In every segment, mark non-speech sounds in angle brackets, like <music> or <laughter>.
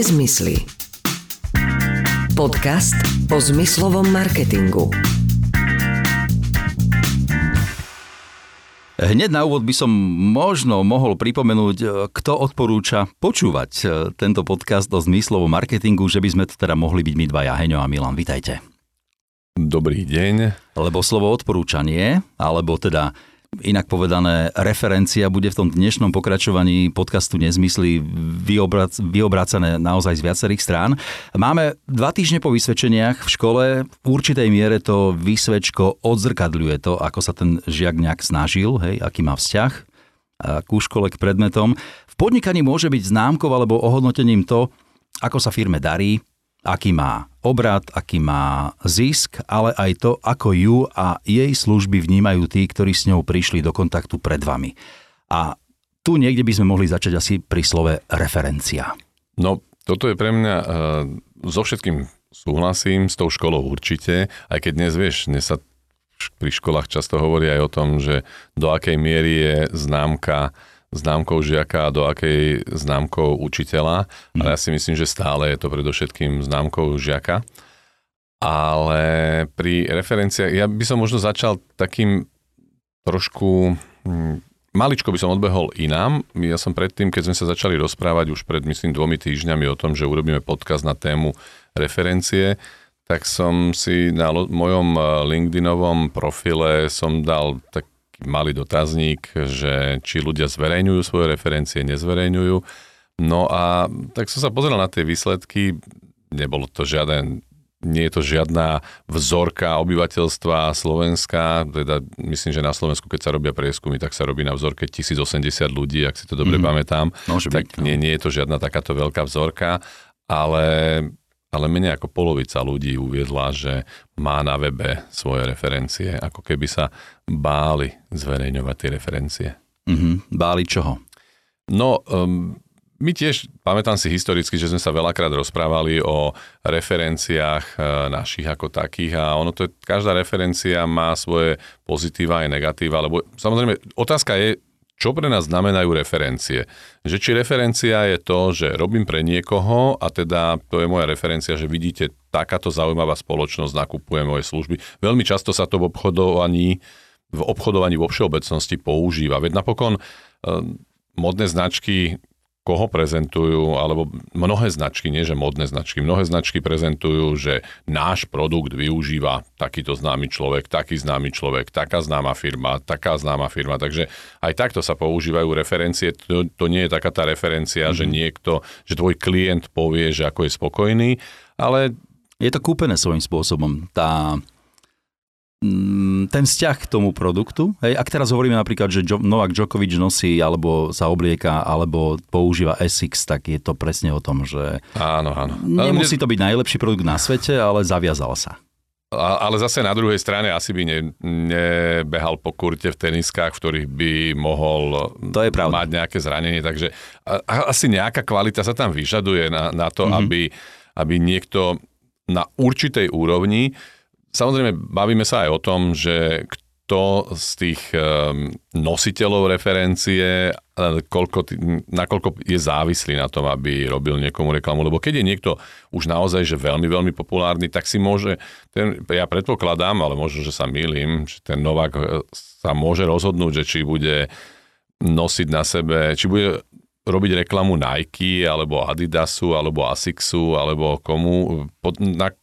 Nezmysly. Podcast o zmyslovom marketingu. Hneď na úvod by som možno mohol pripomenúť, e, kto odporúča počúvať e, tento podcast o zmyslovom marketingu, že by sme to teda mohli byť my dvaja, Heňo a Milan. Vítajte. Dobrý deň. Lebo slovo odporúčanie, alebo teda Inak povedané, referencia bude v tom dnešnom pokračovaní podcastu Nezmysly vyobrac, vyobrácané naozaj z viacerých strán. Máme dva týždne po vysvedčeniach v škole. V určitej miere to vysvedčko odzrkadľuje to, ako sa ten žiak nejak snažil, hej, aký má vzťah ku škole, k predmetom. V podnikaní môže byť známkou alebo ohodnotením to, ako sa firme darí, aký má obrad, aký má zisk, ale aj to, ako ju a jej služby vnímajú tí, ktorí s ňou prišli do kontaktu pred vami. A tu niekde by sme mohli začať asi pri slove referencia. No, toto je pre mňa, uh, so všetkým súhlasím, s tou školou určite, aj keď dnes vieš, dnes sa pri školách často hovorí aj o tom, že do akej miery je známka známkou žiaka a do akej známkou učiteľa, ale ja si myslím, že stále je to predovšetkým známkou žiaka. Ale pri referenciách, ja by som možno začal takým trošku, hm, maličko by som odbehol inám. Ja som predtým, keď sme sa začali rozprávať už pred, myslím, dvomi týždňami o tom, že urobíme podcast na tému referencie, tak som si na mojom eh, LinkedInovom profile som dal tak malý dotazník, že či ľudia zverejňujú svoje referencie, nezverejňujú. No a tak som sa pozrel na tie výsledky, nebolo to žiaden nie je to žiadna vzorka obyvateľstva Slovenska, teda myslím, že na Slovensku, keď sa robia prieskumy, tak sa robí na vzorke 1080 ľudí, ak si to dobre mm. pamätám. Môže tak byť, no. nie, nie je to žiadna takáto veľká vzorka, ale ale menej ako polovica ľudí uviedla, že má na webe svoje referencie, ako keby sa báli zverejňovať tie referencie. Mm-hmm. Báli čoho? No, um, my tiež, pamätám si historicky, že sme sa veľakrát rozprávali o referenciách e, našich ako takých a ono to je, každá referencia má svoje pozitíva aj negatíva, lebo samozrejme otázka je, čo pre nás znamenajú referencie? Že či referencia je to, že robím pre niekoho a teda to je moja referencia, že vidíte, takáto zaujímavá spoločnosť nakupuje moje služby. Veľmi často sa to v obchodovaní, v obchodovaní vo všeobecnosti používa. Veď napokon eh, modné značky koho prezentujú, alebo mnohé značky, nie že modné značky, mnohé značky prezentujú, že náš produkt využíva takýto známy človek, taký známy človek, taká známa firma, taká známa firma. Takže aj takto sa používajú referencie. To, to nie je taká tá referencia, mm-hmm. že mhm. niekto, že tvoj klient povie, že ako je spokojný, ale... Je to kúpené svojím spôsobom. Tá Mm, ten vzťah k tomu produktu. Hej, ak teraz hovoríme napríklad, že Novak Djokovic nosí alebo sa oblieka alebo používa SX, tak je to presne o tom, že áno, áno. nemusí to byť najlepší produkt na svete, ale zaviazal sa. Ale zase na druhej strane asi by ne, nebehal po kurte v teniskách, v ktorých by mohol to je mať nejaké zranenie. Takže asi nejaká kvalita sa tam vyžaduje na, na to, mm-hmm. aby, aby niekto na určitej úrovni Samozrejme, bavíme sa aj o tom, že kto z tých ehm, nositeľov referencie, koľko, nakoľko je závislý na tom, aby robil niekomu reklamu. Lebo keď je niekto už naozaj že veľmi, veľmi populárny, tak si môže, ten, ja predpokladám, ale možno, že sa milím, že ten Novák e, sa môže rozhodnúť, že či bude nosiť na sebe, či bude robiť reklamu Nike, alebo Adidasu, alebo Asicsu, alebo komu, pod, na,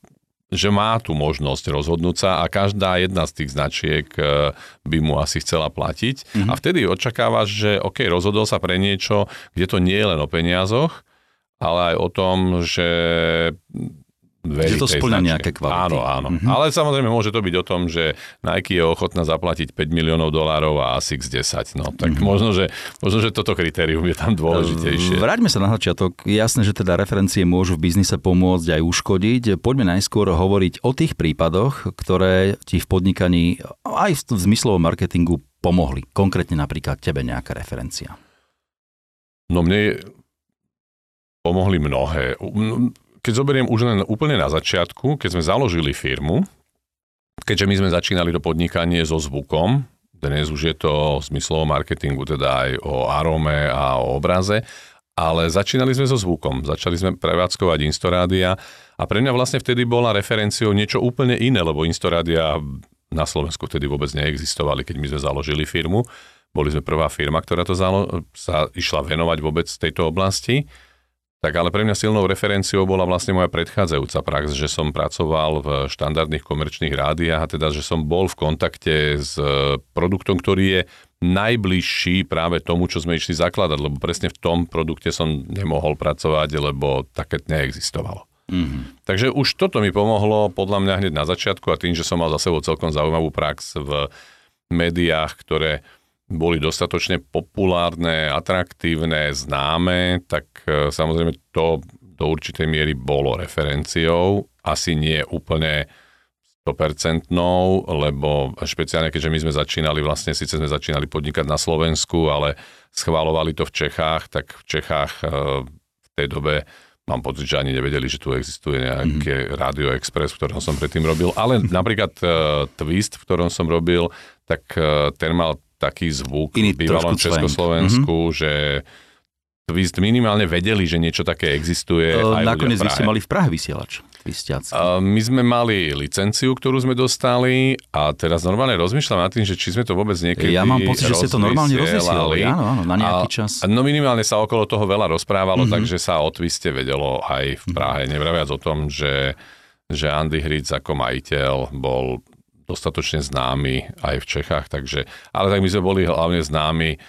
že má tu možnosť rozhodnúť sa a každá jedna z tých značiek e, by mu asi chcela platiť. Mm-hmm. A vtedy očakávaš, že OK, rozhodol sa pre niečo, kde to nie je len o peniazoch, ale aj o tom, že verí že to splňa nejaké kvality. Áno, áno. Mm-hmm. Ale samozrejme môže to byť o tom, že Nike je ochotná zaplatiť 5 miliónov dolárov a ASICS 10. No tak mm-hmm. možno, že, možno, že toto kritérium je tam dôležitejšie. Vráťme sa na začiatok. Jasné, že teda referencie môžu v biznise pomôcť aj uškodiť. Poďme najskôr hovoriť o tých prípadoch, ktoré ti v podnikaní aj v zmyslovom marketingu pomohli. Konkrétne napríklad tebe nejaká referencia. No mne pomohli mnohé keď zoberiem už len úplne na začiatku, keď sme založili firmu, keďže my sme začínali do podnikanie so zvukom, dnes už je to o zmyslovom marketingu, teda aj o arome a o obraze, ale začínali sme so zvukom. Začali sme prevádzkovať Instorádia a pre mňa vlastne vtedy bola referenciou niečo úplne iné, lebo Instorádia na Slovensku vtedy vôbec neexistovali, keď my sme založili firmu. Boli sme prvá firma, ktorá to zalo- sa išla venovať vôbec tejto oblasti. Tak ale pre mňa silnou referenciou bola vlastne moja predchádzajúca prax, že som pracoval v štandardných komerčných rádiách a teda, že som bol v kontakte s e, produktom, ktorý je najbližší práve tomu, čo sme išli zakladať, lebo presne v tom produkte som nemohol pracovať, lebo také neexistovalo. Mm-hmm. Takže už toto mi pomohlo podľa mňa hneď na začiatku a tým, že som mal za sebou celkom zaujímavú prax v médiách, ktoré boli dostatočne populárne, atraktívne, známe, tak e, samozrejme to do určitej miery bolo referenciou. Asi nie úplne 100%, lebo špeciálne keďže my sme začínali, vlastne síce sme začínali podnikať na Slovensku, ale schválovali to v Čechách, tak v Čechách e, v tej dobe mám pocit, že ani nevedeli, že tu existuje nejaké mm-hmm. Radio Express, v ktorom som predtým robil, ale napríklad uh, Twist, v ktorom som robil, tak uh, ten mal taký zvuk Iný, v bývalom Československu, mm-hmm. že vy ste minimálne vedeli, že niečo také existuje. Uh, nakoniec vy ste mali v Prahe vysielač. Uh, my sme mali licenciu, ktorú sme dostali a teraz normálne rozmýšľam nad tým, že či sme to vôbec niekedy Ja mám pocit, že ste to normálne rozvysielali, áno, áno, na nejaký čas. A, no minimálne sa okolo toho veľa rozprávalo, mm-hmm. takže sa o Twiste vedelo aj v Prahe. Mm-hmm. Nevraviac o tom, že, že Andy Hric ako majiteľ bol dostatočne známy aj v Čechách, takže, ale tak my sme boli hlavne známi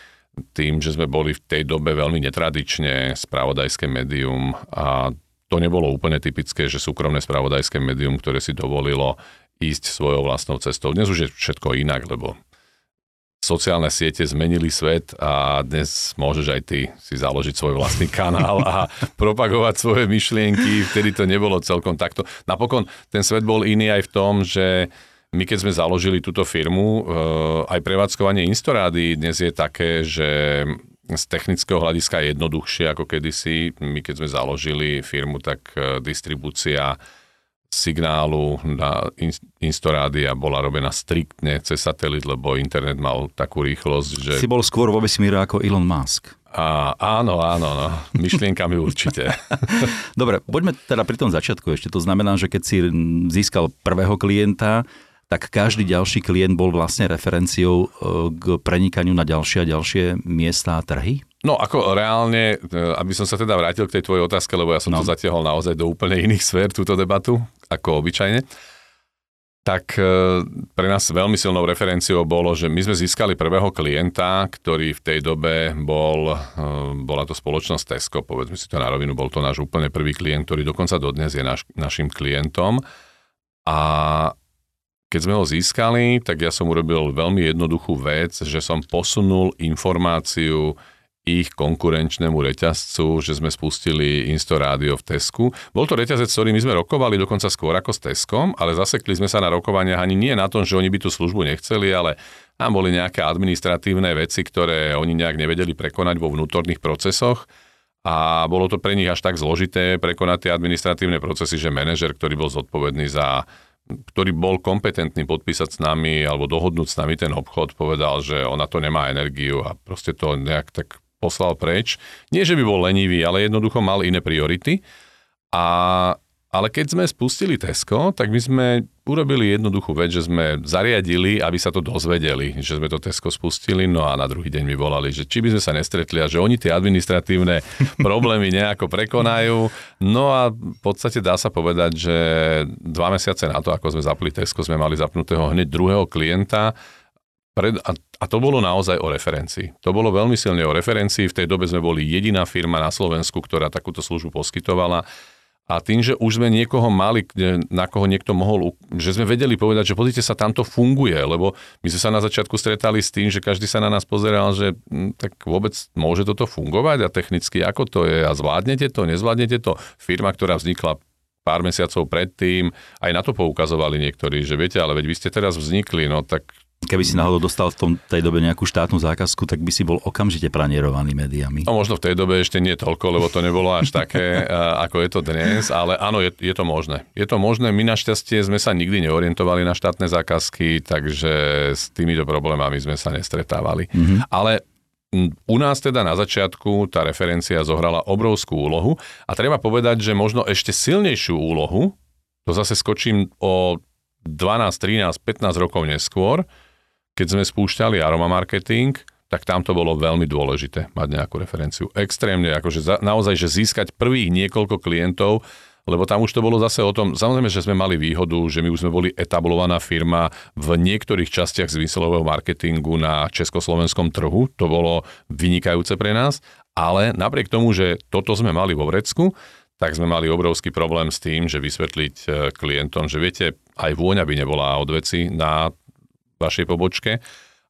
tým, že sme boli v tej dobe veľmi netradične spravodajské médium a to nebolo úplne typické, že súkromné spravodajské médium, ktoré si dovolilo ísť svojou vlastnou cestou. Dnes už je všetko inak, lebo sociálne siete zmenili svet a dnes môžeš aj ty si založiť svoj vlastný kanál a <laughs> propagovať svoje myšlienky. Vtedy to nebolo celkom takto. Napokon ten svet bol iný aj v tom, že my keď sme založili túto firmu, eh, aj prevádzkovanie Instorády dnes je také, že z technického hľadiska je jednoduchšie ako kedysi. My keď sme založili firmu, tak eh, distribúcia signálu na Instorádia bola robená striktne cez satelit, lebo internet mal takú rýchlosť, že... Si bol skôr vo vesmíre ako Elon Musk. A, áno, áno, no. myšlienkami určite. <laughs> Dobre, poďme teda pri tom začiatku ešte. To znamená, že keď si získal prvého klienta, tak každý ďalší klient bol vlastne referenciou e, k prenikaniu na ďalšie a ďalšie miesta a trhy? No ako reálne, e, aby som sa teda vrátil k tej tvojej otázke, lebo ja som no. to zatiahol naozaj do úplne iných sfér, túto debatu, ako obyčajne, tak e, pre nás veľmi silnou referenciou bolo, že my sme získali prvého klienta, ktorý v tej dobe bol, bola to spoločnosť Tesco, povedzme si to na rovinu, bol to náš úplne prvý klient, ktorý dokonca dodnes je naš, našim klientom. A keď sme ho získali, tak ja som urobil veľmi jednoduchú vec, že som posunul informáciu ich konkurenčnému reťazcu, že sme spustili Instorádio v Tesku. Bol to reťazec, ktorý my sme rokovali dokonca skôr ako s Teskom, ale zasekli sme sa na rokovaniach ani nie na tom, že oni by tú službu nechceli, ale tam boli nejaké administratívne veci, ktoré oni nejak nevedeli prekonať vo vnútorných procesoch a bolo to pre nich až tak zložité prekonať tie administratívne procesy, že manažer, ktorý bol zodpovedný za ktorý bol kompetentný podpísať s nami alebo dohodnúť s nami ten obchod, povedal, že ona to nemá energiu a proste to nejak tak poslal preč. Nie, že by bol lenivý, ale jednoducho mal iné priority. A ale keď sme spustili Tesco, tak my sme urobili jednoduchú vec, že sme zariadili, aby sa to dozvedeli, že sme to Tesco spustili, no a na druhý deň mi volali, že či by sme sa nestretli a že oni tie administratívne <laughs> problémy nejako prekonajú. No a v podstate dá sa povedať, že dva mesiace na to, ako sme zapli Tesco, sme mali zapnutého hneď druhého klienta, a, a to bolo naozaj o referencii. To bolo veľmi silne o referencii. V tej dobe sme boli jediná firma na Slovensku, ktorá takúto službu poskytovala. A tým, že už sme niekoho mali, na koho niekto mohol, že sme vedeli povedať, že pozrite sa, tam to funguje, lebo my sme sa na začiatku stretali s tým, že každý sa na nás pozeral, že hm, tak vôbec môže toto fungovať? A technicky ako to je? A zvládnete to, nezvládnete to. Firma, ktorá vznikla pár mesiacov predtým, aj na to poukazovali niektorí, že viete, ale veď vy ste teraz vznikli, no tak Keby si náhodou dostal v tom, tej dobe nejakú štátnu zákazku, tak by si bol okamžite pranierovaný médiami. No možno v tej dobe ešte nie toľko, lebo to nebolo až také, <laughs> ako je to dnes, ale áno, je, je to možné. Je to možné, my našťastie sme sa nikdy neorientovali na štátne zákazky, takže s týmito problémami sme sa nestretávali. Mm-hmm. Ale u nás teda na začiatku tá referencia zohrala obrovskú úlohu a treba povedať, že možno ešte silnejšiu úlohu, to zase skočím o 12, 13, 15 rokov neskôr, keď sme spúšťali aroma marketing, tak tam to bolo veľmi dôležité mať nejakú referenciu. Extrémne, akože za, naozaj, že získať prvých niekoľko klientov, lebo tam už to bolo zase o tom, samozrejme, že sme mali výhodu, že my už sme boli etablovaná firma v niektorých častiach zmyslového marketingu na československom trhu, to bolo vynikajúce pre nás, ale napriek tomu, že toto sme mali vo vrecku, tak sme mali obrovský problém s tým, že vysvetliť e, klientom, že viete, aj vôňa by nebola od veci na vašej pobočke,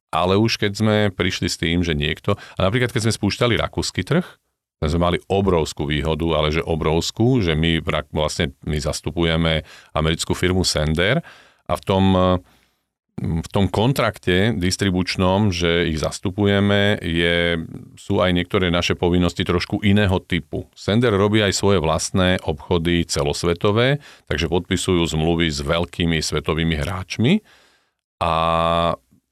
ale už keď sme prišli s tým, že niekto, a napríklad keď sme spúšťali rakúsky trh, sme mali obrovskú výhodu, ale že obrovskú, že my vlastne my zastupujeme americkú firmu Sender a v tom, v tom kontrakte distribučnom, že ich zastupujeme, je, sú aj niektoré naše povinnosti trošku iného typu. Sender robí aj svoje vlastné obchody celosvetové, takže podpisujú zmluvy s veľkými svetovými hráčmi a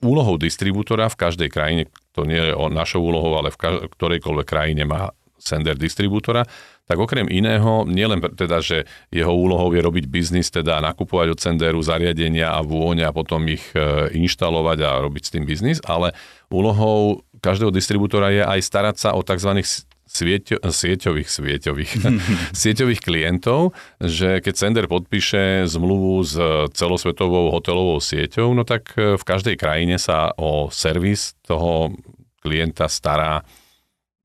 úlohou distribútora v každej krajine, to nie je o našou úlohou, ale v ktorejkoľvek krajine má sender distribútora, tak okrem iného, nielen teda, že jeho úlohou je robiť biznis, teda nakupovať od senderu zariadenia a vôňa a potom ich e, inštalovať a robiť s tým biznis, ale úlohou každého distribútora je aj starať sa o tzv. Svieťo, sieťových, svieťových, <laughs> sieťových klientov, že keď sender podpíše zmluvu s celosvetovou hotelovou sieťou, no tak e, v každej krajine sa o servis toho klienta stará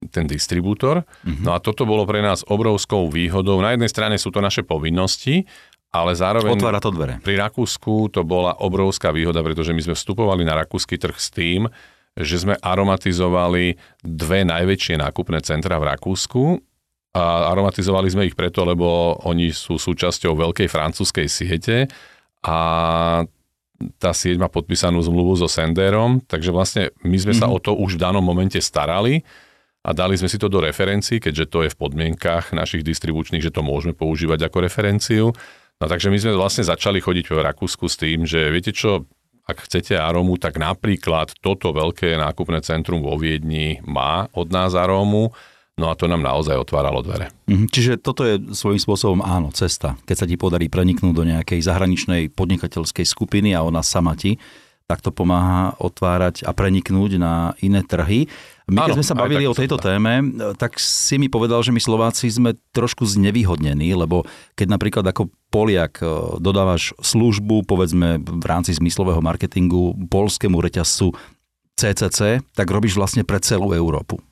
ten distribútor. Mm-hmm. No a toto bolo pre nás obrovskou výhodou. Na jednej strane sú to naše povinnosti, ale zároveň... Otvára to dvere. Pri Rakúsku to bola obrovská výhoda, pretože my sme vstupovali na rakúsky trh s tým, že sme aromatizovali dve najväčšie nákupné centra v Rakúsku a aromatizovali sme ich preto, lebo oni sú súčasťou veľkej francúzskej siete a tá sieť má podpísanú zmluvu so Senderom, takže vlastne my sme mm-hmm. sa mhm. o to už v danom momente starali a dali sme si to do referencií, keďže to je v podmienkach našich distribučných, že to môžeme používať ako referenciu. No takže my sme vlastne začali chodiť v Rakúsku s tým, že viete čo, ak chcete arómu, tak napríklad toto veľké nákupné centrum vo Viedni má od nás arómu, no a to nám naozaj otváralo dvere. Mhm, čiže toto je svojím spôsobom áno, cesta. Keď sa ti podarí preniknúť do nejakej zahraničnej podnikateľskej skupiny a ona sama ti takto pomáha otvárať a preniknúť na iné trhy. My, keď sme sa bavili o tejto téme, tak si mi povedal, že my Slováci sme trošku znevýhodnení, lebo keď napríklad ako Poliak e, dodávaš službu, povedzme v rámci zmyslového marketingu polskému reťazcu CCC, tak robíš vlastne pre celú Európu.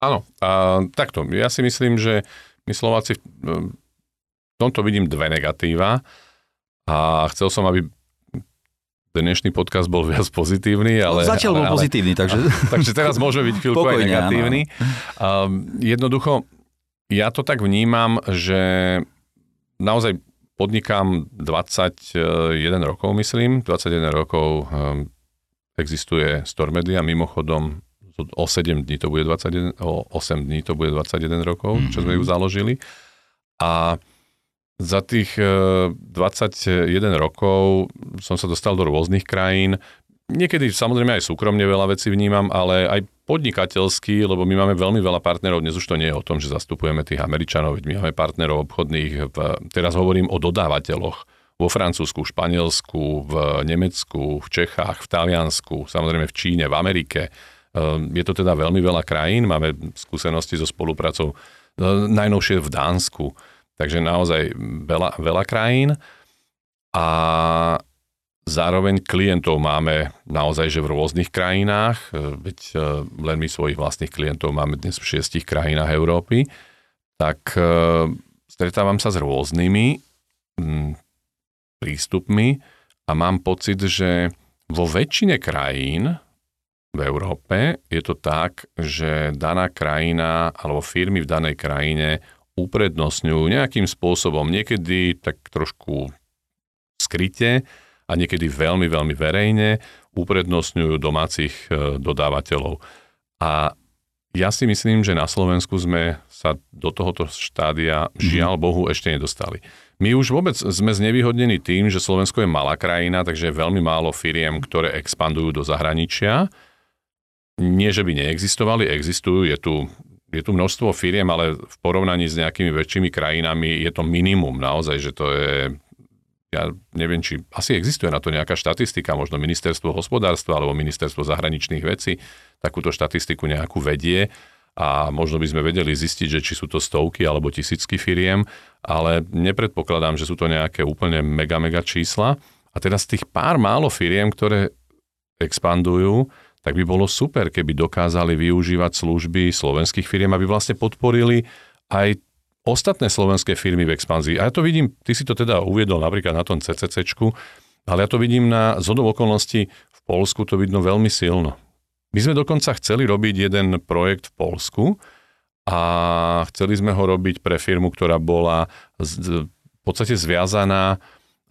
Áno, a takto. Ja si myslím, že my Slováci v tomto vidím dve negatíva a chcel som, aby dnešný podcast bol viac pozitívny, ale... Zatiaľ bol ale, pozitívny, takže... <laughs> Takže teraz môže byť chvíľku aj negatívny. Um, jednoducho, ja to tak vnímam, že naozaj podnikám 21 rokov, myslím. 21 rokov um, existuje Store Media, mimochodom o 7 dní to bude 21, o 8 dní to bude 21 rokov, mm-hmm. čo sme ju mhm. založili. A za tých 21 e, rokov som sa dostal do rôznych krajín. Niekedy samozrejme aj súkromne veľa vecí vnímam, ale aj podnikateľsky, lebo my máme veľmi veľa partnerov. Dnes už to nie je o tom, že zastupujeme tých Američanov, my máme partnerov obchodných. V, teraz hovorím o dodávateľoch vo Francúzsku, Španielsku, v Nemecku, v Čechách, v Taliansku, samozrejme v Číne, v Amerike. E, je to teda veľmi veľa krajín, máme skúsenosti so spoluprácou e, najnovšie v Dánsku. Takže naozaj veľa, veľa krajín. A zároveň klientov máme naozaj že v rôznych krajinách, veď e, len my svojich vlastných klientov máme dnes v šiestich krajinách Európy, tak e, stretávam sa s rôznymi prístupmi a mám pocit, že vo väčšine krajín v Európe je to tak, že daná krajina alebo firmy v danej krajine uprednostňujú nejakým spôsobom, niekedy tak trošku skryte a niekedy veľmi, veľmi verejne uprednostňujú domácich e, dodávateľov. A ja si myslím, že na Slovensku sme sa do tohoto štádia mhm. žiaľ Bohu ešte nedostali. My už vôbec sme znevýhodnení tým, že Slovensko je malá krajina, takže je veľmi málo firiem, ktoré expandujú do zahraničia nie, že by neexistovali, existujú, je tu, je tu množstvo firiem, ale v porovnaní s nejakými väčšími krajinami je to minimum naozaj, že to je ja neviem, či asi existuje na to nejaká štatistika, možno ministerstvo hospodárstva alebo ministerstvo zahraničných vecí takúto štatistiku nejakú vedie a možno by sme vedeli zistiť, že či sú to stovky alebo tisícky firiem, ale nepredpokladám, že sú to nejaké úplne mega, mega čísla. A teda z tých pár málo firiem, ktoré expandujú, tak by bolo super, keby dokázali využívať služby slovenských firiem, aby vlastne podporili aj ostatné slovenské firmy v expanzii. A ja to vidím, ty si to teda uviedol napríklad na tom CCCčku, ale ja to vidím na zhodov okolností v Polsku, to vidno veľmi silno. My sme dokonca chceli robiť jeden projekt v Polsku a chceli sme ho robiť pre firmu, ktorá bola z, v podstate zviazaná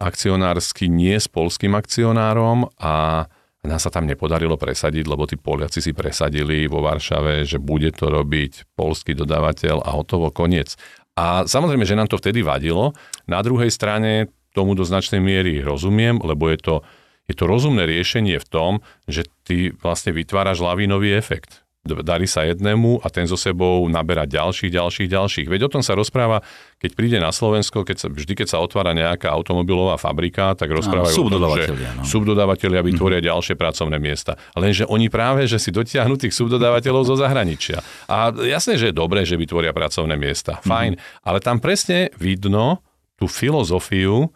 akcionársky nie s polským akcionárom a nás sa tam nepodarilo presadiť, lebo tí Poliaci si presadili vo Varšave, že bude to robiť polský dodávateľ a hotovo koniec. A samozrejme, že nám to vtedy vadilo. Na druhej strane tomu do značnej miery rozumiem, lebo je to, je to rozumné riešenie v tom, že ty vlastne vytváraš lavínový efekt darí sa jednému a ten so sebou naberá ďalších, ďalších, ďalších. Veď o tom sa rozpráva, keď príde na Slovensko, keď sa, vždy keď sa otvára nejaká automobilová fabrika, tak rozprávajú o tom, že no. subdodávateľia vytvoria mm-hmm. ďalšie pracovné miesta. Lenže oni práve, že si dotiahnu tých subdodávateľov zo zahraničia. A jasné, že je dobré, že vytvoria pracovné miesta. Fajn. Mm-hmm. Ale tam presne vidno tú filozofiu,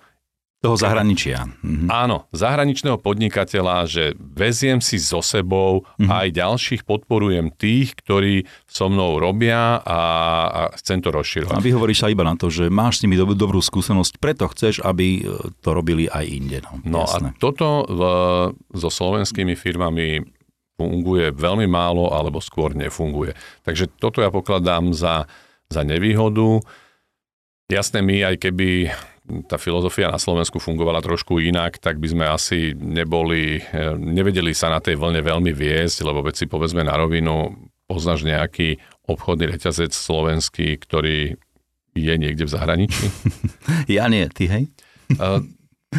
toho zahraničia. Mhm. Áno, zahraničného podnikateľa, že veziem si so sebou mhm. aj ďalších, podporujem tých, ktorí so mnou robia a, a chcem to rozširovať. A vy hovoríš sa iba na to, že máš s nimi dob- dobrú skúsenosť, preto chceš, aby e, to robili aj inde. No, no a toto v, so slovenskými firmami funguje veľmi málo alebo skôr nefunguje. Takže toto ja pokladám za, za nevýhodu. Jasné, my aj keby tá filozofia na Slovensku fungovala trošku inak, tak by sme asi neboli, eh, nevedeli sa na tej vlne veľmi viesť, lebo veď si povedzme na rovinu, poznáš nejaký obchodný reťazec slovenský, ktorý je niekde v zahraničí? <laughs> Ja nie, ty hej? Eh,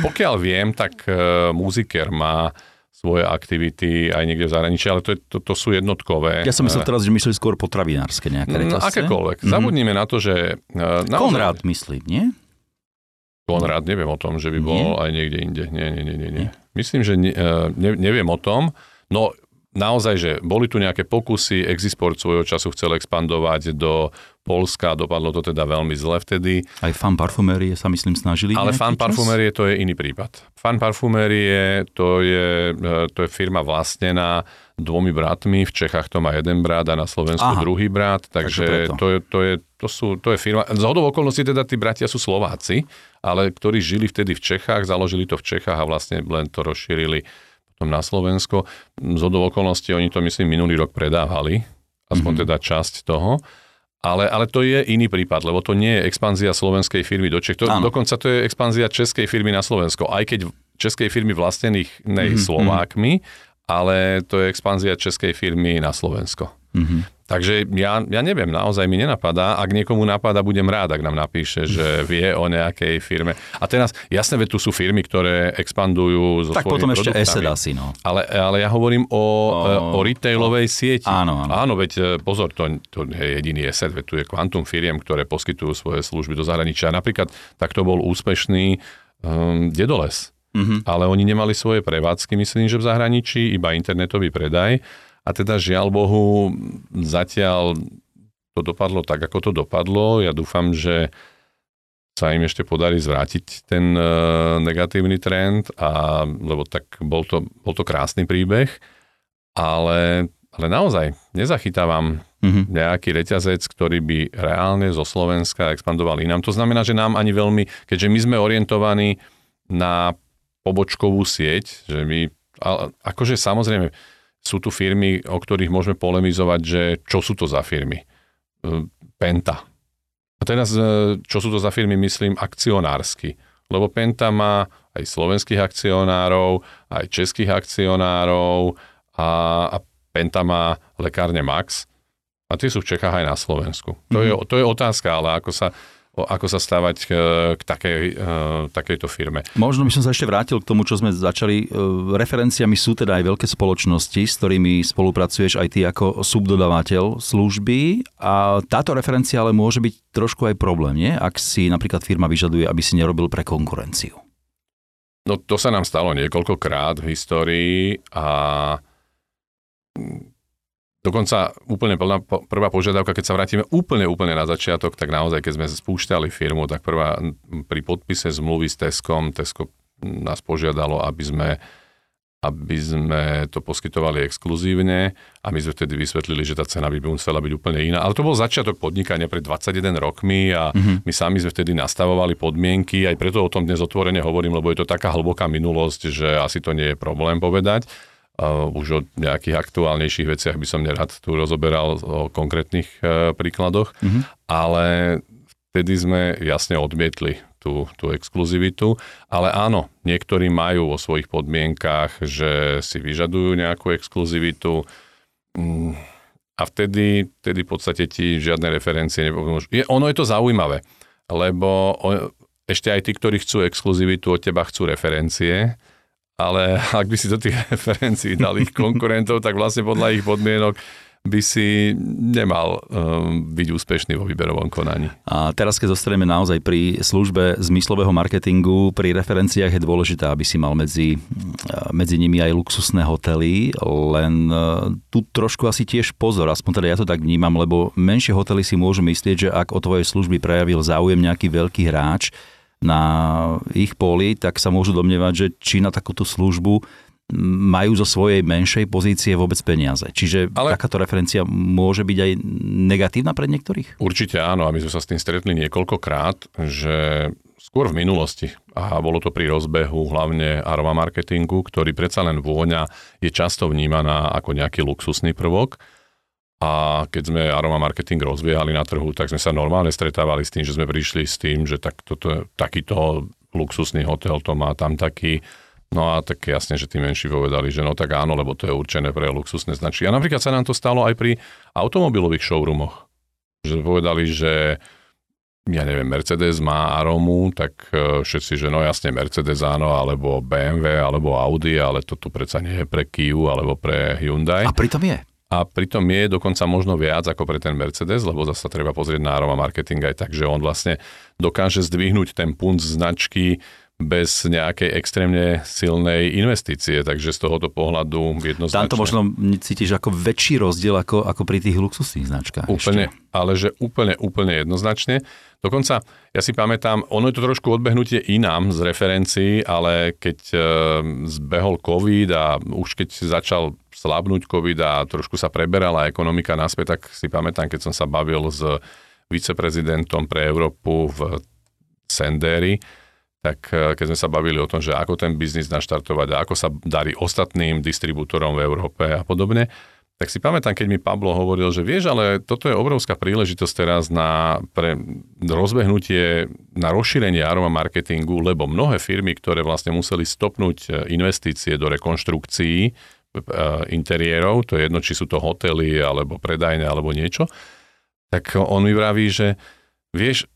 pokiaľ viem, tak eh, muziker má svoje aktivity aj niekde v zahraničí, ale to, je, to, to sú jednotkové. Ja som myslel teraz, že mysleli skôr potravinárske nejaké no, reťazce. No, akékoľvek. Mm-hmm. Zabudnime na to, že... Naozaj... Konrád myslí, nie? Konrad, neviem o tom, že by bol nie? aj niekde inde. Nie, nie, nie, nie. nie. Myslím, že ne, ne, neviem o tom. No naozaj, že boli tu nejaké pokusy, Exisport svojho času chcel expandovať do Polska, dopadlo to teda veľmi zle vtedy. Aj fan parfumérie sa myslím snažili. Ale fan parfumérie to je iný prípad. Fan parfumérie to je, e, to je firma vlastnená dvomi bratmi, v Čechách to má jeden brat a na Slovensku Aha. druhý brat, takže, takže to, je, to, je, to, sú, to je firma. Z hodou okolností teda tí bratia sú Slováci, ale ktorí žili vtedy v Čechách, založili to v Čechách a vlastne len to rozšírili potom na Slovensko. Z okolností oni to myslím minulý rok predávali, aspoň mm-hmm. teda časť toho. Ale, ale to je iný prípad, lebo to nie je expanzia slovenskej firmy do Čech. To, dokonca to je expanzia českej firmy na Slovensko. Aj keď českej firmy vlastnených nej mm-hmm. Slovákmi, ale to je expanzia českej firmy na Slovensko. Mm-hmm. Takže ja, ja neviem, naozaj mi nenapadá. Ak niekomu napadá, budem rád, ak nám napíše, že <laughs> vie o nejakej firme. A teraz, jasné, veď tu sú firmy, ktoré expandujú zo Tak potom ešte ESET asi, no. Ale, ale ja hovorím o, o, o retailovej sieti. Áno, áno. Áno, veď e, pozor, to, to je jediný ESET, veď tu je kvantum firiem, ktoré poskytujú svoje služby do zahraničia. Napríklad takto bol úspešný um, Dedoles. Mm-hmm. Ale oni nemali svoje prevádzky, myslím, že v zahraničí, iba internetový predaj a teda žiaľ Bohu, zatiaľ to dopadlo tak, ako to dopadlo. Ja dúfam, že sa im ešte podarí zvrátiť ten e, negatívny trend, a, lebo tak bol to, bol to krásny príbeh, ale, ale naozaj nezachytávam mm-hmm. nejaký reťazec, ktorý by reálne zo Slovenska expandoval inám. To znamená, že nám ani veľmi, keďže my sme orientovaní na pobočkovú sieť, že my, ale, akože samozrejme, sú tu firmy, o ktorých môžeme polemizovať, že čo sú to za firmy. E, Penta. A teraz, e, čo sú to za firmy, myslím akcionársky. Lebo Penta má aj slovenských akcionárov, aj českých akcionárov a, a Penta má lekárne Max a tie sú v Čechách aj na Slovensku. To, mm-hmm. je, to je otázka, ale ako sa ako sa stávať k, k takej, takejto firme. Možno by som sa ešte vrátil k tomu, čo sme začali. Referenciami sú teda aj veľké spoločnosti, s ktorými spolupracuješ aj ty ako subdodávateľ služby a táto referencia ale môže byť trošku aj problém, nie? ak si napríklad firma vyžaduje, aby si nerobil pre konkurenciu. No to sa nám stalo niekoľkokrát v histórii a dokonca úplne plná, prvá požiadavka, keď sa vrátime úplne, úplne na začiatok, tak naozaj, keď sme spúšťali firmu, tak prvá pri podpise zmluvy s Teskom, Tesko nás požiadalo, aby sme aby sme to poskytovali exkluzívne a my sme vtedy vysvetlili, že tá cena by musela byť úplne iná. Ale to bol začiatok podnikania pred 21 rokmi a mm-hmm. my sami sme vtedy nastavovali podmienky, aj preto o tom dnes otvorene hovorím, lebo je to taká hlboká minulosť, že asi to nie je problém povedať. Uh, už o nejakých aktuálnejších veciach by som nerad tu rozoberal o konkrétnych uh, príkladoch, mm-hmm. ale vtedy sme jasne odmietli tú, tú exkluzivitu. Ale áno, niektorí majú vo svojich podmienkách, že si vyžadujú nejakú exkluzivitu mm, a vtedy, vtedy v podstate ti žiadne referencie nepomôžu. Je, ono je to zaujímavé, lebo ešte aj tí, ktorí chcú exkluzivitu, od teba chcú referencie, ale ak by si do tých <laughs> referencií dal ich konkurentov, tak vlastne podľa ich podmienok by si nemal um, byť úspešný vo výberovom konaní. A teraz, keď zostaneme naozaj pri službe zmyslového marketingu, pri referenciách je dôležité, aby si mal medzi, uh, medzi nimi aj luxusné hotely, len uh, tu trošku asi tiež pozor, aspoň teda ja to tak vnímam, lebo menšie hotely si môžu myslieť, že ak o tvojej služby prejavil záujem nejaký veľký hráč na ich poli, tak sa môžu domnievať, že či na takúto službu majú zo svojej menšej pozície vôbec peniaze. Čiže Ale... takáto referencia môže byť aj negatívna pre niektorých? Určite áno a my sme sa s tým stretli niekoľkokrát, že skôr v minulosti a bolo to pri rozbehu hlavne aroma marketingu, ktorý predsa len vôňa je často vnímaná ako nejaký luxusný prvok. A keď sme aroma marketing rozvíjali na trhu, tak sme sa normálne stretávali s tým, že sme prišli s tým, že tak toto, takýto luxusný hotel to má tam taký No a tak jasne, že tí menší povedali, že no tak áno, lebo to je určené pre luxusné značky. A napríklad sa nám to stalo aj pri automobilových showroomoch. Že povedali, že ja neviem, Mercedes má aromu, tak e, všetci, že no jasne Mercedes áno, alebo BMW, alebo Audi, ale to tu predsa nie je pre Kia alebo pre Hyundai. A pritom je. A pritom je dokonca možno viac ako pre ten Mercedes, lebo zase treba pozrieť na aroma marketing aj tak, že on vlastne dokáže zdvihnúť ten punt značky bez nejakej extrémne silnej investície, takže z tohoto pohľadu jednoznačne... Tam to možno cítiš ako väčší rozdiel ako, ako pri tých luxusných značkách. Úplne, ešte. ale že úplne, úplne jednoznačne. Dokonca, ja si pamätám, ono je to trošku odbehnutie inám z referencií, ale keď e, zbehol COVID a už keď začal slabnúť COVID a trošku sa preberala ekonomika naspäť, tak si pamätám, keď som sa bavil s viceprezidentom pre Európu v Senderi, tak e, keď sme sa bavili o tom, že ako ten biznis naštartovať a ako sa darí ostatným distribútorom v Európe a podobne, tak si pamätám, keď mi Pablo hovoril, že vieš, ale toto je obrovská príležitosť teraz na pre rozbehnutie, na rozšírenie aroma marketingu, lebo mnohé firmy, ktoré vlastne museli stopnúť e, investície do rekonštrukcií e, interiérov, to je jedno, či sú to hotely, alebo predajne, alebo niečo, tak on mi vraví, že vieš,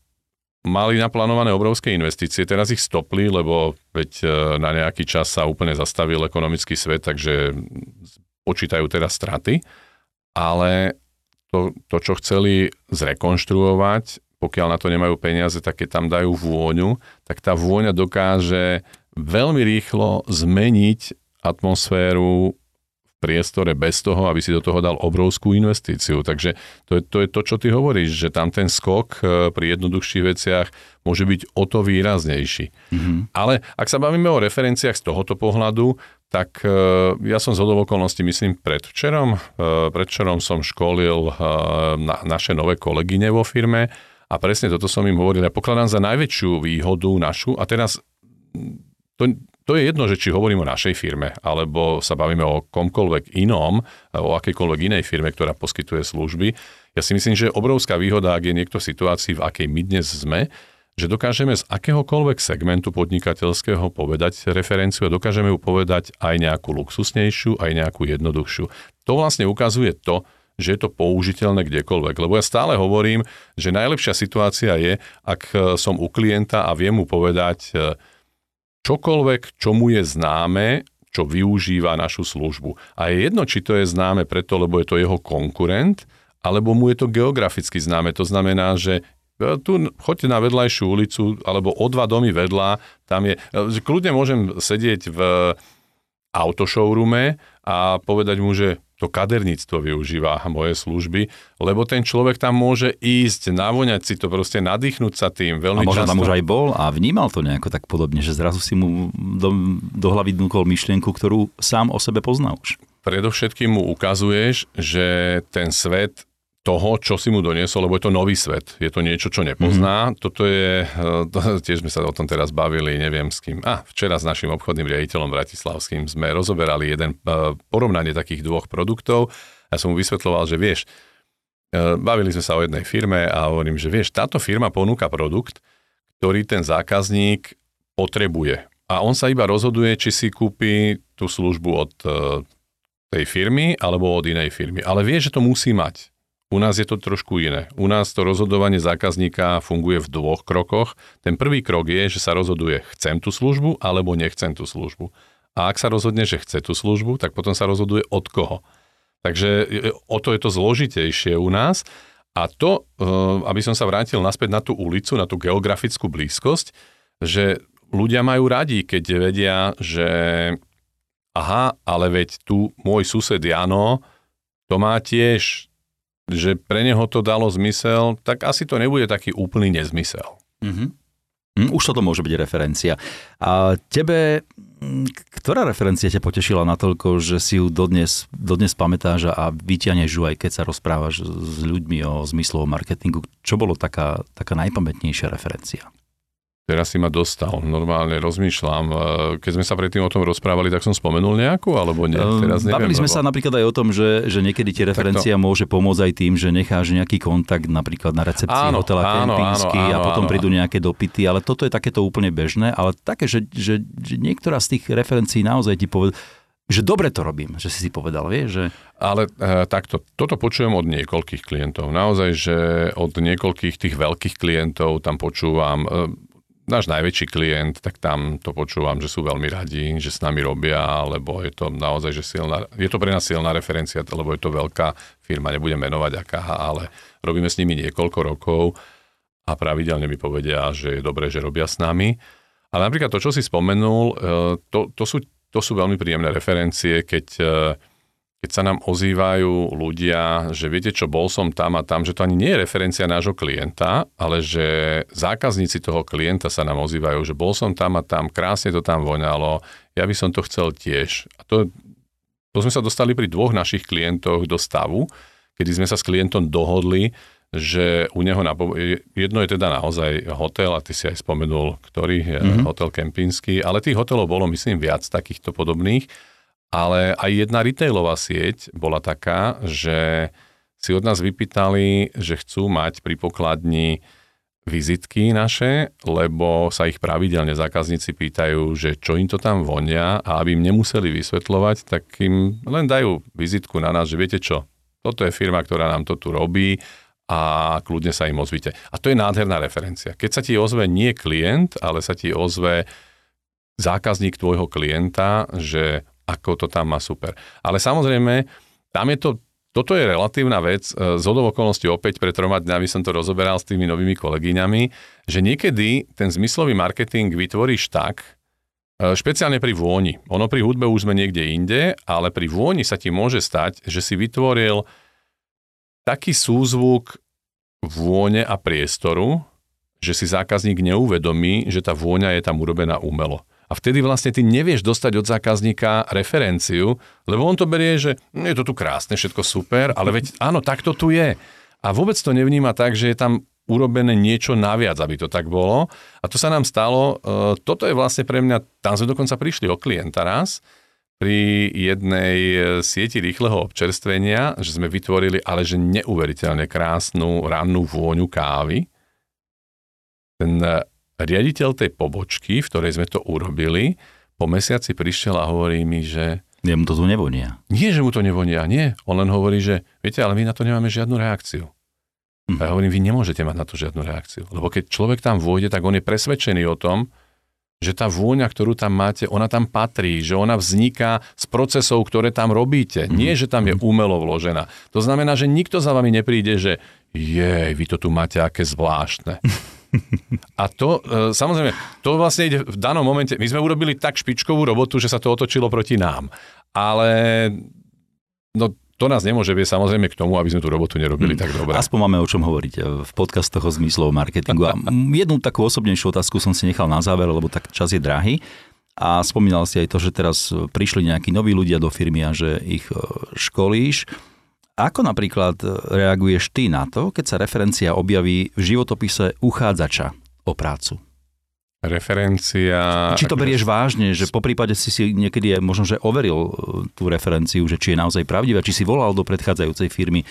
mali naplánované obrovské investície, teraz ich stopli, lebo veď e, na nejaký čas sa úplne zastavil ekonomický svet, takže počítajú teraz straty, ale to, to čo chceli zrekonštruovať, pokiaľ na to nemajú peniaze, tak keď tam dajú vôňu, tak tá vôňa dokáže veľmi rýchlo zmeniť atmosféru priestore bez toho, aby si do toho dal obrovskú investíciu. Takže to je, to je to, čo ty hovoríš, že tam ten skok e, pri jednoduchších veciach môže byť o to výraznejší. Mm-hmm. Ale ak sa bavíme o referenciách z tohoto pohľadu, tak e, ja som z okolností, myslím, predvčerom, e, predvčerom som školil na, naše nové kolegyne vo firme a presne toto som im hovoril. Ja pokladám za najväčšiu výhodu našu a teraz to, to je jedno, že či hovorím o našej firme, alebo sa bavíme o komkoľvek inom, o akejkoľvek inej firme, ktorá poskytuje služby. Ja si myslím, že obrovská výhoda, ak je niekto v situácii, v akej my dnes sme, že dokážeme z akéhokoľvek segmentu podnikateľského povedať referenciu a dokážeme ju povedať aj nejakú luxusnejšiu, aj nejakú jednoduchšiu. To vlastne ukazuje to, že je to použiteľné kdekoľvek. Lebo ja stále hovorím, že najlepšia situácia je, ak som u klienta a viem mu povedať čokoľvek, čo mu je známe, čo využíva našu službu. A je jedno, či to je známe preto, lebo je to jeho konkurent, alebo mu je to geograficky známe. To znamená, že e, tu choďte na vedľajšiu ulicu, alebo o dva domy vedľa, tam je, že kľudne môžem sedieť v autoshowroome a povedať mu, že to kaderníctvo využíva moje služby, lebo ten človek tam môže ísť, navoňať si to, proste nadýchnúť sa tým veľmi A možno často. tam už aj bol a vnímal to nejako tak podobne, že zrazu si mu do, do hlavy dnúkol myšlienku, ktorú sám o sebe pozná už. Predovšetkým mu ukazuješ, že ten svet toho, čo si mu doniesol, lebo je to nový svet. Je to niečo, čo nepozná. Mm-hmm. Toto je, eh, to, <laughs> tiež sme sa o tom teraz bavili, neviem s kým. A včera s našim obchodným riaditeľom Bratislavským sme rozoberali jeden eh, porovnanie takých dvoch produktov. Ja som mu vysvetloval, že vieš, eh, bavili sme sa o jednej firme a hovorím, že vieš, táto firma ponúka produkt, ktorý ten zákazník potrebuje. A on sa iba rozhoduje, či si kúpi tú službu od tej firmy alebo od inej firmy. Ale vie, že to musí mať. U nás je to trošku iné. U nás to rozhodovanie zákazníka funguje v dvoch krokoch. Ten prvý krok je, že sa rozhoduje, chcem tú službu alebo nechcem tú službu. A ak sa rozhodne, že chce tú službu, tak potom sa rozhoduje od koho. Takže e, o to je to zložitejšie u nás. A to, e, aby som sa vrátil naspäť na tú ulicu, na tú geografickú blízkosť, že ľudia majú radi, keď vedia, že aha, ale veď tu môj sused Jano, to má tiež že pre neho to dalo zmysel, tak asi to nebude taký úplný nezmysel. Mm-hmm. Mm, už toto môže byť referencia. A tebe, ktorá referencia ťa potešila natoľko, že si ju dodnes, dodnes pamätáš a vyťahneš ju aj keď sa rozprávaš s ľuďmi o zmyslovom marketingu? Čo bolo taká, taká najpamätnejšia referencia? Teraz si ma dostal, normálne rozmýšľam. E, keď sme sa predtým o tom rozprávali, tak som spomenul nejakú, alebo nie? Ehm, Teraz neviem, Bavili sme lebo... sa napríklad aj o tom, že, že niekedy ti referencia to... môže pomôcť aj tým, že necháš nejaký kontakt napríklad na recepcii áno, hotela áno, Kempinski áno, áno, a potom áno, prídu nejaké dopity, ale toto je takéto úplne bežné, ale také, že, že, že niektorá z tých referencií naozaj ti povie, že dobre to robím, že si si povedal, vieš, že... Ale e, takto, toto počujem od niekoľkých klientov. Naozaj, že od niekoľkých tých veľkých klientov tam počúvam, e, náš najväčší klient, tak tam to počúvam, že sú veľmi radi, že s nami robia, lebo je to naozaj, že silná, je to pre nás silná referencia, lebo je to veľká firma, nebudem menovať aká, ale robíme s nimi niekoľko rokov a pravidelne mi povedia, že je dobré, že robia s nami. Ale napríklad to, čo si spomenul, e, to, to, sú, to sú veľmi príjemné referencie, keď e, keď sa nám ozývajú ľudia, že viete čo, bol som tam a tam, že to ani nie je referencia nášho klienta, ale že zákazníci toho klienta sa nám ozývajú, že bol som tam a tam, krásne to tam voňalo, ja by som to chcel tiež. A to, to sme sa dostali pri dvoch našich klientoch do stavu, kedy sme sa s klientom dohodli, že u neho na, jedno je teda naozaj hotel, a ty si aj spomenul, ktorý, mm-hmm. hotel Kempinský, ale tých hotelov bolo myslím viac takýchto podobných ale aj jedna retailová sieť bola taká, že si od nás vypýtali, že chcú mať pri pokladni vizitky naše, lebo sa ich pravidelne zákazníci pýtajú, že čo im to tam vonia a aby im nemuseli vysvetľovať, tak im len dajú vizitku na nás, že viete čo, toto je firma, ktorá nám to tu robí a kľudne sa im ozvite. A to je nádherná referencia. Keď sa ti ozve nie klient, ale sa ti ozve zákazník tvojho klienta, že ako to tam má super. Ale samozrejme, tam je to, toto je relatívna vec, e, z okolností opäť pred troma dňami som to rozoberal s tými novými kolegyňami, že niekedy ten zmyslový marketing vytvoríš tak, e, špeciálne pri vôni. Ono pri hudbe už sme niekde inde, ale pri vôni sa ti môže stať, že si vytvoril taký súzvuk vône a priestoru, že si zákazník neuvedomí, že tá vôňa je tam urobená umelo. A vtedy vlastne ty nevieš dostať od zákazníka referenciu, lebo on to berie, že hm, je to tu krásne, všetko super, ale veď áno, tak to tu je. A vôbec to nevníma tak, že je tam urobené niečo naviac, aby to tak bolo. A to sa nám stalo, e, toto je vlastne pre mňa, tam sme dokonca prišli o klienta raz, pri jednej e, sieti rýchleho občerstvenia, že sme vytvorili ale že neuveriteľne krásnu rannú vôňu kávy. Ten e, riaditeľ tej pobočky, v ktorej sme to urobili, po mesiaci prišiel a hovorí mi, že Jemu to tu nevonia. Nie, že mu to nevonia, nie. On len hovorí, že viete, ale my na to nemáme žiadnu reakciu. Hm. A ja hovorím, vy nemôžete mať na to žiadnu reakciu. Lebo keď človek tam vôjde, tak on je presvedčený o tom, že tá vôňa, ktorú tam máte, ona tam patrí, že ona vzniká z procesov, ktoré tam robíte. Mhm. Nie, že tam je umelo vložená. To znamená, že nikto za vami nepríde, že jej, vy to tu máte aké zvláštne. <laughs> A to, e, samozrejme, to vlastne ide v danom momente, my sme urobili tak špičkovú robotu, že sa to otočilo proti nám. Ale no, to nás nemôže viesť samozrejme k tomu, aby sme tú robotu nerobili tak dobre. Aspoň máme o čom hovoriť e, v podcastoch o zmyslovom marketingu. A jednu takú osobnejšiu otázku som si nechal na záver, lebo tak čas je drahý. A spomínal si aj to, že teraz prišli nejakí noví ľudia do firmy a že ich e, školíš. Ako napríklad reaguješ ty na to, keď sa referencia objaví v životopise uchádzača o prácu? Referencia... Či to berieš vážne, že po prípade si si niekedy možno, že overil e, tú referenciu, že či je naozaj pravdivá, či si volal do predchádzajúcej firmy e,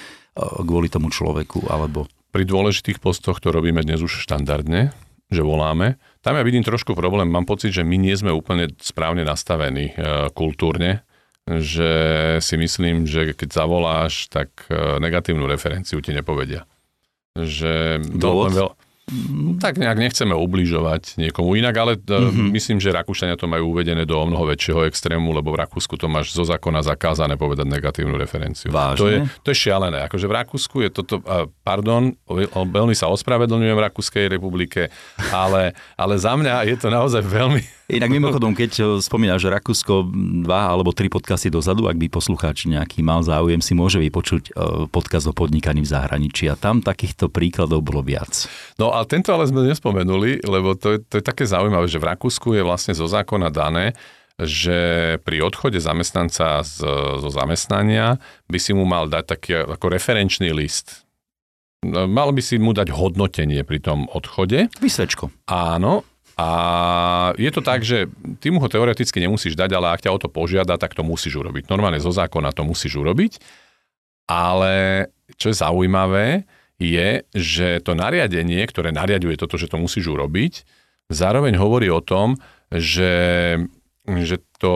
kvôli tomu človeku, alebo... Pri dôležitých postoch to robíme dnes už štandardne, že voláme. Tam ja vidím trošku problém. Mám pocit, že my nie sme úplne správne nastavení e, kultúrne, že si myslím, že keď zavoláš, tak e, negatívnu referenciu ti nepovedia. Že Dôvod? Veľ, tak nejak nechceme ubližovať niekomu inak, ale mm-hmm. myslím, že Rakúšania to majú uvedené do mnoho väčšieho extrému, lebo v Rakúsku to máš zo zákona zakázané povedať negatívnu referenciu. Vážne? To je, to je šialené. Akože v Rakúsku je toto, pardon, veľmi sa ospravedlňujem v Rakúskej republike, ale, ale za mňa je to naozaj veľmi, Inak mimochodom, keď eh, spomínaš, že Rakúsko dva alebo tri podcasty dozadu, ak by poslucháč nejaký mal záujem, si môže vypočuť eh, podcast o podnikaní v zahraničí a tam takýchto príkladov bolo viac. No a tento ale sme nespomenuli, lebo to je, to je také zaujímavé, že v Rakúsku je vlastne zo zákona dané, že pri odchode zamestnanca z, zo zamestnania by si mu mal dať taký ako referenčný list. No, mal by si mu dať hodnotenie pri tom odchode. Vysvečko. Áno, a je to tak, že ty mu ho teoreticky nemusíš dať, ale ak ťa o to požiada, tak to musíš urobiť. Normálne zo zákona to musíš urobiť. Ale čo je zaujímavé, je, že to nariadenie, ktoré nariaduje toto, že to musíš urobiť, zároveň hovorí o tom, že, že to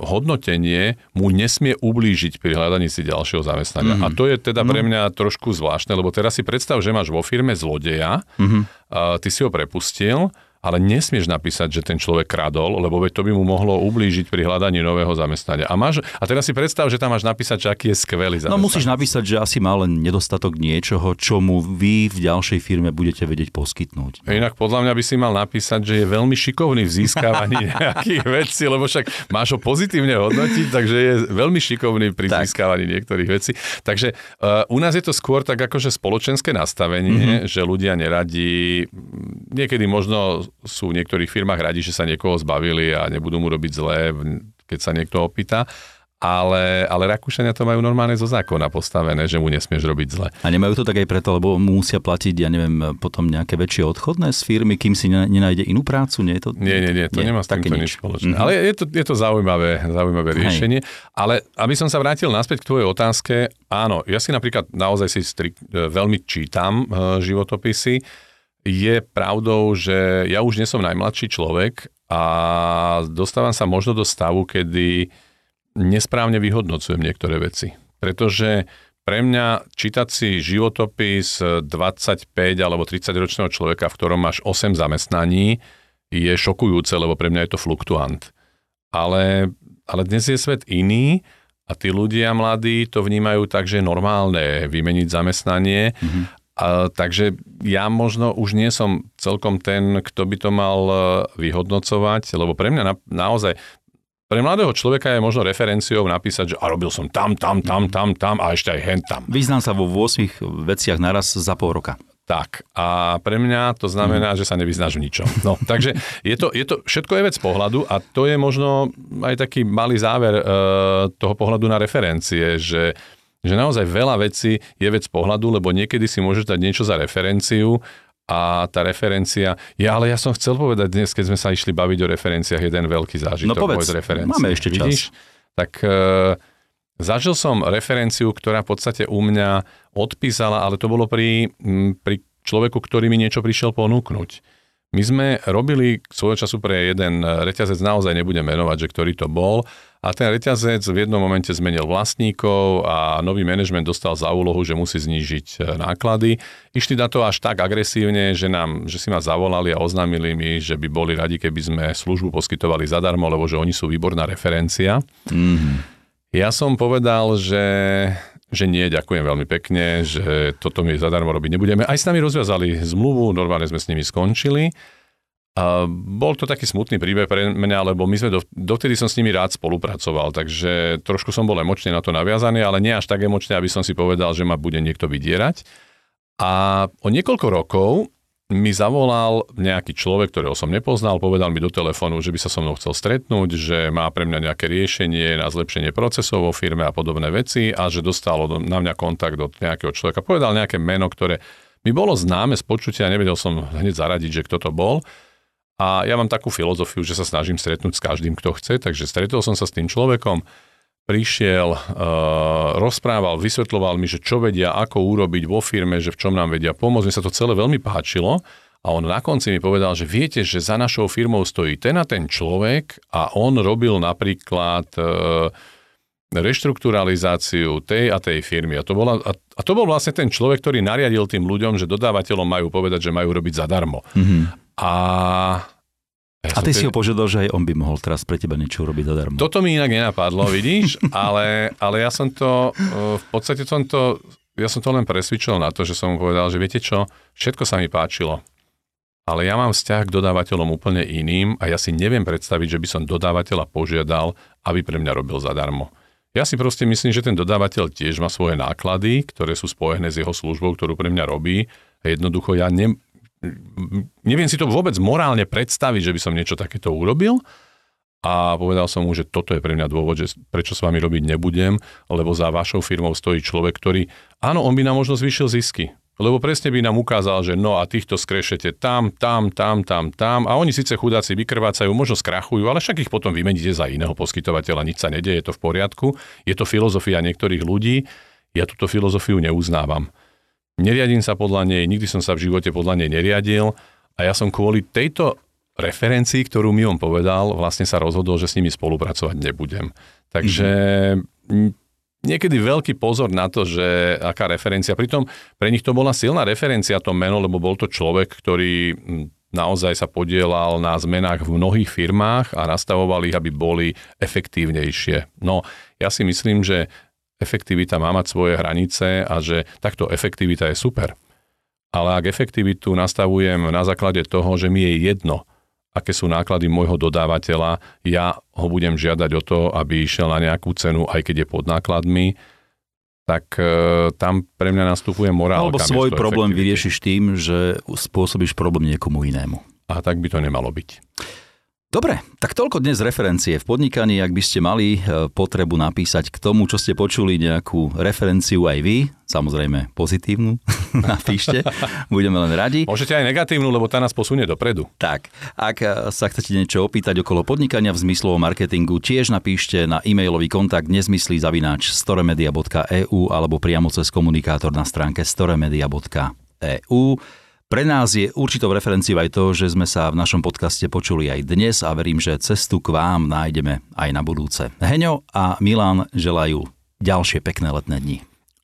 hodnotenie mu nesmie ublížiť pri hľadaní si ďalšieho zamestnania. Mm-hmm. A to je teda pre mňa trošku zvláštne, lebo teraz si predstav, že máš vo firme zlodeja, mm-hmm. a ty si ho prepustil ale nesmieš napísať, že ten človek kradol, lebo veď to by mu mohlo ublížiť pri hľadaní nového zamestnania. A, máš, a teraz si predstav, že tam máš napísať, že aký je skvelý zamestnanec. No musíš napísať, že asi má len nedostatok niečoho, čo mu vy v ďalšej firme budete vedieť poskytnúť. No. Inak podľa mňa by si mal napísať, že je veľmi šikovný v získavaní <laughs> nejakých vecí, lebo však máš ho pozitívne hodnotiť, takže je veľmi šikovný pri tak. získavaní niektorých vecí. Takže uh, u nás je to skôr tak akože spoločenské nastavenie, mm-hmm. že ľudia neradi, niekedy možno sú v niektorých firmách radi, že sa niekoho zbavili a nebudú mu robiť zlé, keď sa niekto opýta. Ale, ale Rakúšania to majú normálne zo zákona postavené, že mu nesmieš robiť zle. A nemajú to tak aj preto, lebo musia platiť, ja neviem, potom nejaké väčšie odchodné z firmy, kým si nenájde inú prácu? Nie, je to... nie, nie, nie to nie, nemá s týmto nič spoločné. Mm-hmm. Ale je to, je to zaujímavé, zaujímavé riešenie. Hej. Ale aby som sa vrátil naspäť k tvojej otázke, áno, ja si napríklad naozaj si strik, veľmi čítam uh, životopisy, je pravdou, že ja už nie som najmladší človek a dostávam sa možno do stavu, kedy nesprávne vyhodnocujem niektoré veci. Pretože pre mňa čítať si životopis 25 alebo 30 ročného človeka, v ktorom máš 8 zamestnaní, je šokujúce, lebo pre mňa je to fluktuant. Ale, ale dnes je svet iný a tí ľudia mladí to vnímajú tak, že je normálne vymeniť zamestnanie mm-hmm. A, takže ja možno už nie som celkom ten, kto by to mal e, vyhodnocovať, lebo pre mňa na, naozaj pre mladého človeka je možno referenciou napísať, že a robil som tam, tam, tam, tam, tam a ešte aj hen tam. Vyznám sa vo 8 veciach naraz za pol roka. Tak, a pre mňa to znamená, mm. že sa nevyznáš v ničom. No, takže je to, je to, všetko je vec pohľadu a to je možno aj taký malý záver e, toho pohľadu na referencie, že že naozaj veľa vecí je vec pohľadu, lebo niekedy si môžeš dať niečo za referenciu a tá referencia, ja ale ja som chcel povedať dnes, keď sme sa išli baviť o referenciách, jeden veľký zážitok no povedz, máme ešte čas. Vidíš? Tak e, zažil som referenciu, ktorá v podstate u mňa odpísala, ale to bolo pri, pri človeku, ktorý mi niečo prišiel ponúknuť. My sme robili svojho času pre jeden reťazec, naozaj nebudem menovať, že ktorý to bol, a ten reťazec v jednom momente zmenil vlastníkov a nový manažment dostal za úlohu, že musí znížiť e, náklady. Išli na to až tak agresívne, že, nám, že si ma zavolali a oznámili mi, že by boli radi, keby sme službu poskytovali zadarmo, lebo že oni sú výborná referencia. Mm-hmm. Ja som povedal, že že nie, ďakujem veľmi pekne, že toto my zadarmo robiť nebudeme. Aj s nami rozviazali zmluvu, normálne sme s nimi skončili. A bol to taký smutný príbeh pre mňa, lebo my sme do, dovtedy som s nimi rád spolupracoval, takže trošku som bol emočne na to naviazaný, ale nie až tak emočne, aby som si povedal, že ma bude niekto vydierať. A o niekoľko rokov mi zavolal nejaký človek, ktorého som nepoznal, povedal mi do telefónu, že by sa so mnou chcel stretnúť, že má pre mňa nejaké riešenie na zlepšenie procesov vo firme a podobné veci a že dostal na mňa kontakt od nejakého človeka. Povedal nejaké meno, ktoré mi bolo známe z počutia, nevedel som hneď zaradiť, že kto to bol. A ja mám takú filozofiu, že sa snažím stretnúť s každým, kto chce, takže stretol som sa s tým človekom, prišiel, uh, rozprával, vysvetloval mi, že čo vedia, ako urobiť vo firme, že v čom nám vedia pomôcť. Mi sa to celé veľmi páčilo a on na konci mi povedal, že viete, že za našou firmou stojí ten a ten človek a on robil napríklad uh, reštrukturalizáciu tej a tej firmy. A to, bola, a, a to bol vlastne ten človek, ktorý nariadil tým ľuďom, že dodávateľom majú povedať, že majú robiť zadarmo. Mm-hmm. A ja a ty si ho požiadal, že aj on by mohol teraz pre teba niečo urobiť zadarmo. Toto mi inak nenapadlo, vidíš, <laughs> ale, ale ja som to, e, v podstate som to, ja som to len presvičil na to, že som mu povedal, že viete čo, všetko sa mi páčilo, ale ja mám vzťah k dodávateľom úplne iným a ja si neviem predstaviť, že by som dodávateľa požiadal, aby pre mňa robil zadarmo. Ja si proste myslím, že ten dodávateľ tiež má svoje náklady, ktoré sú spojené s jeho službou, ktorú pre mňa robí. A jednoducho ja ne, neviem si to vôbec morálne predstaviť, že by som niečo takéto urobil. A povedal som mu, že toto je pre mňa dôvod, že prečo s vami robiť nebudem, lebo za vašou firmou stojí človek, ktorý, áno, on by nám možno zvýšil zisky, lebo presne by nám ukázal, že no a týchto skrešete tam, tam, tam, tam, tam a oni síce chudáci vykrvácajú, možno skrachujú, ale však ich potom vymeníte za iného poskytovateľa, nič sa nedieje, je to v poriadku. Je to filozofia niektorých ľudí, ja túto filozofiu neuznávam. Neriadím sa podľa nej, nikdy som sa v živote podľa nej neriadil a ja som kvôli tejto referencii, ktorú mi on povedal, vlastne sa rozhodol, že s nimi spolupracovať nebudem. Takže mm-hmm. niekedy veľký pozor na to, že aká referencia. Pritom pre nich to bola silná referencia to meno, lebo bol to človek, ktorý naozaj sa podielal na zmenách v mnohých firmách a nastavoval ich, aby boli efektívnejšie. No, ja si myslím, že efektivita má mať svoje hranice a že takto efektivita je super. Ale ak efektivitu nastavujem na základe toho, že mi je jedno, aké sú náklady môjho dodávateľa, ja ho budem žiadať o to, aby išiel na nejakú cenu, aj keď je pod nákladmi, tak e, tam pre mňa nastupuje morálka. Alebo svoj problém vyriešiš tým, že spôsobíš problém niekomu inému. A tak by to nemalo byť. Dobre, tak toľko dnes referencie v podnikaní. Ak by ste mali e, potrebu napísať k tomu, čo ste počuli, nejakú referenciu aj vy, samozrejme pozitívnu, <laughs> napíšte, budeme len radi. Môžete aj negatívnu, lebo tá nás posunie dopredu. Tak, ak e, sa chcete niečo opýtať okolo podnikania v zmyslovom marketingu, tiež napíšte na e-mailový kontakt nezmyslí zavináč storemedia.eu alebo priamo cez komunikátor na stránke storemedia.eu. Pre nás je určitou referenciou aj to, že sme sa v našom podcaste počuli aj dnes a verím, že cestu k vám nájdeme aj na budúce. Heňo a Milan želajú ďalšie pekné letné dni.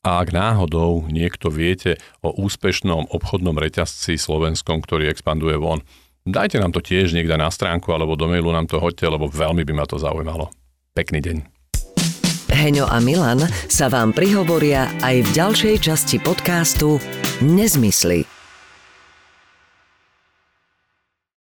A ak náhodou niekto viete o úspešnom obchodnom reťazci slovenskom, ktorý expanduje von, dajte nám to tiež niekde na stránku alebo do mailu nám to hoďte, lebo veľmi by ma to zaujímalo. Pekný deň. Heňo a Milan sa vám prihovoria aj v ďalšej časti podcastu Nezmysly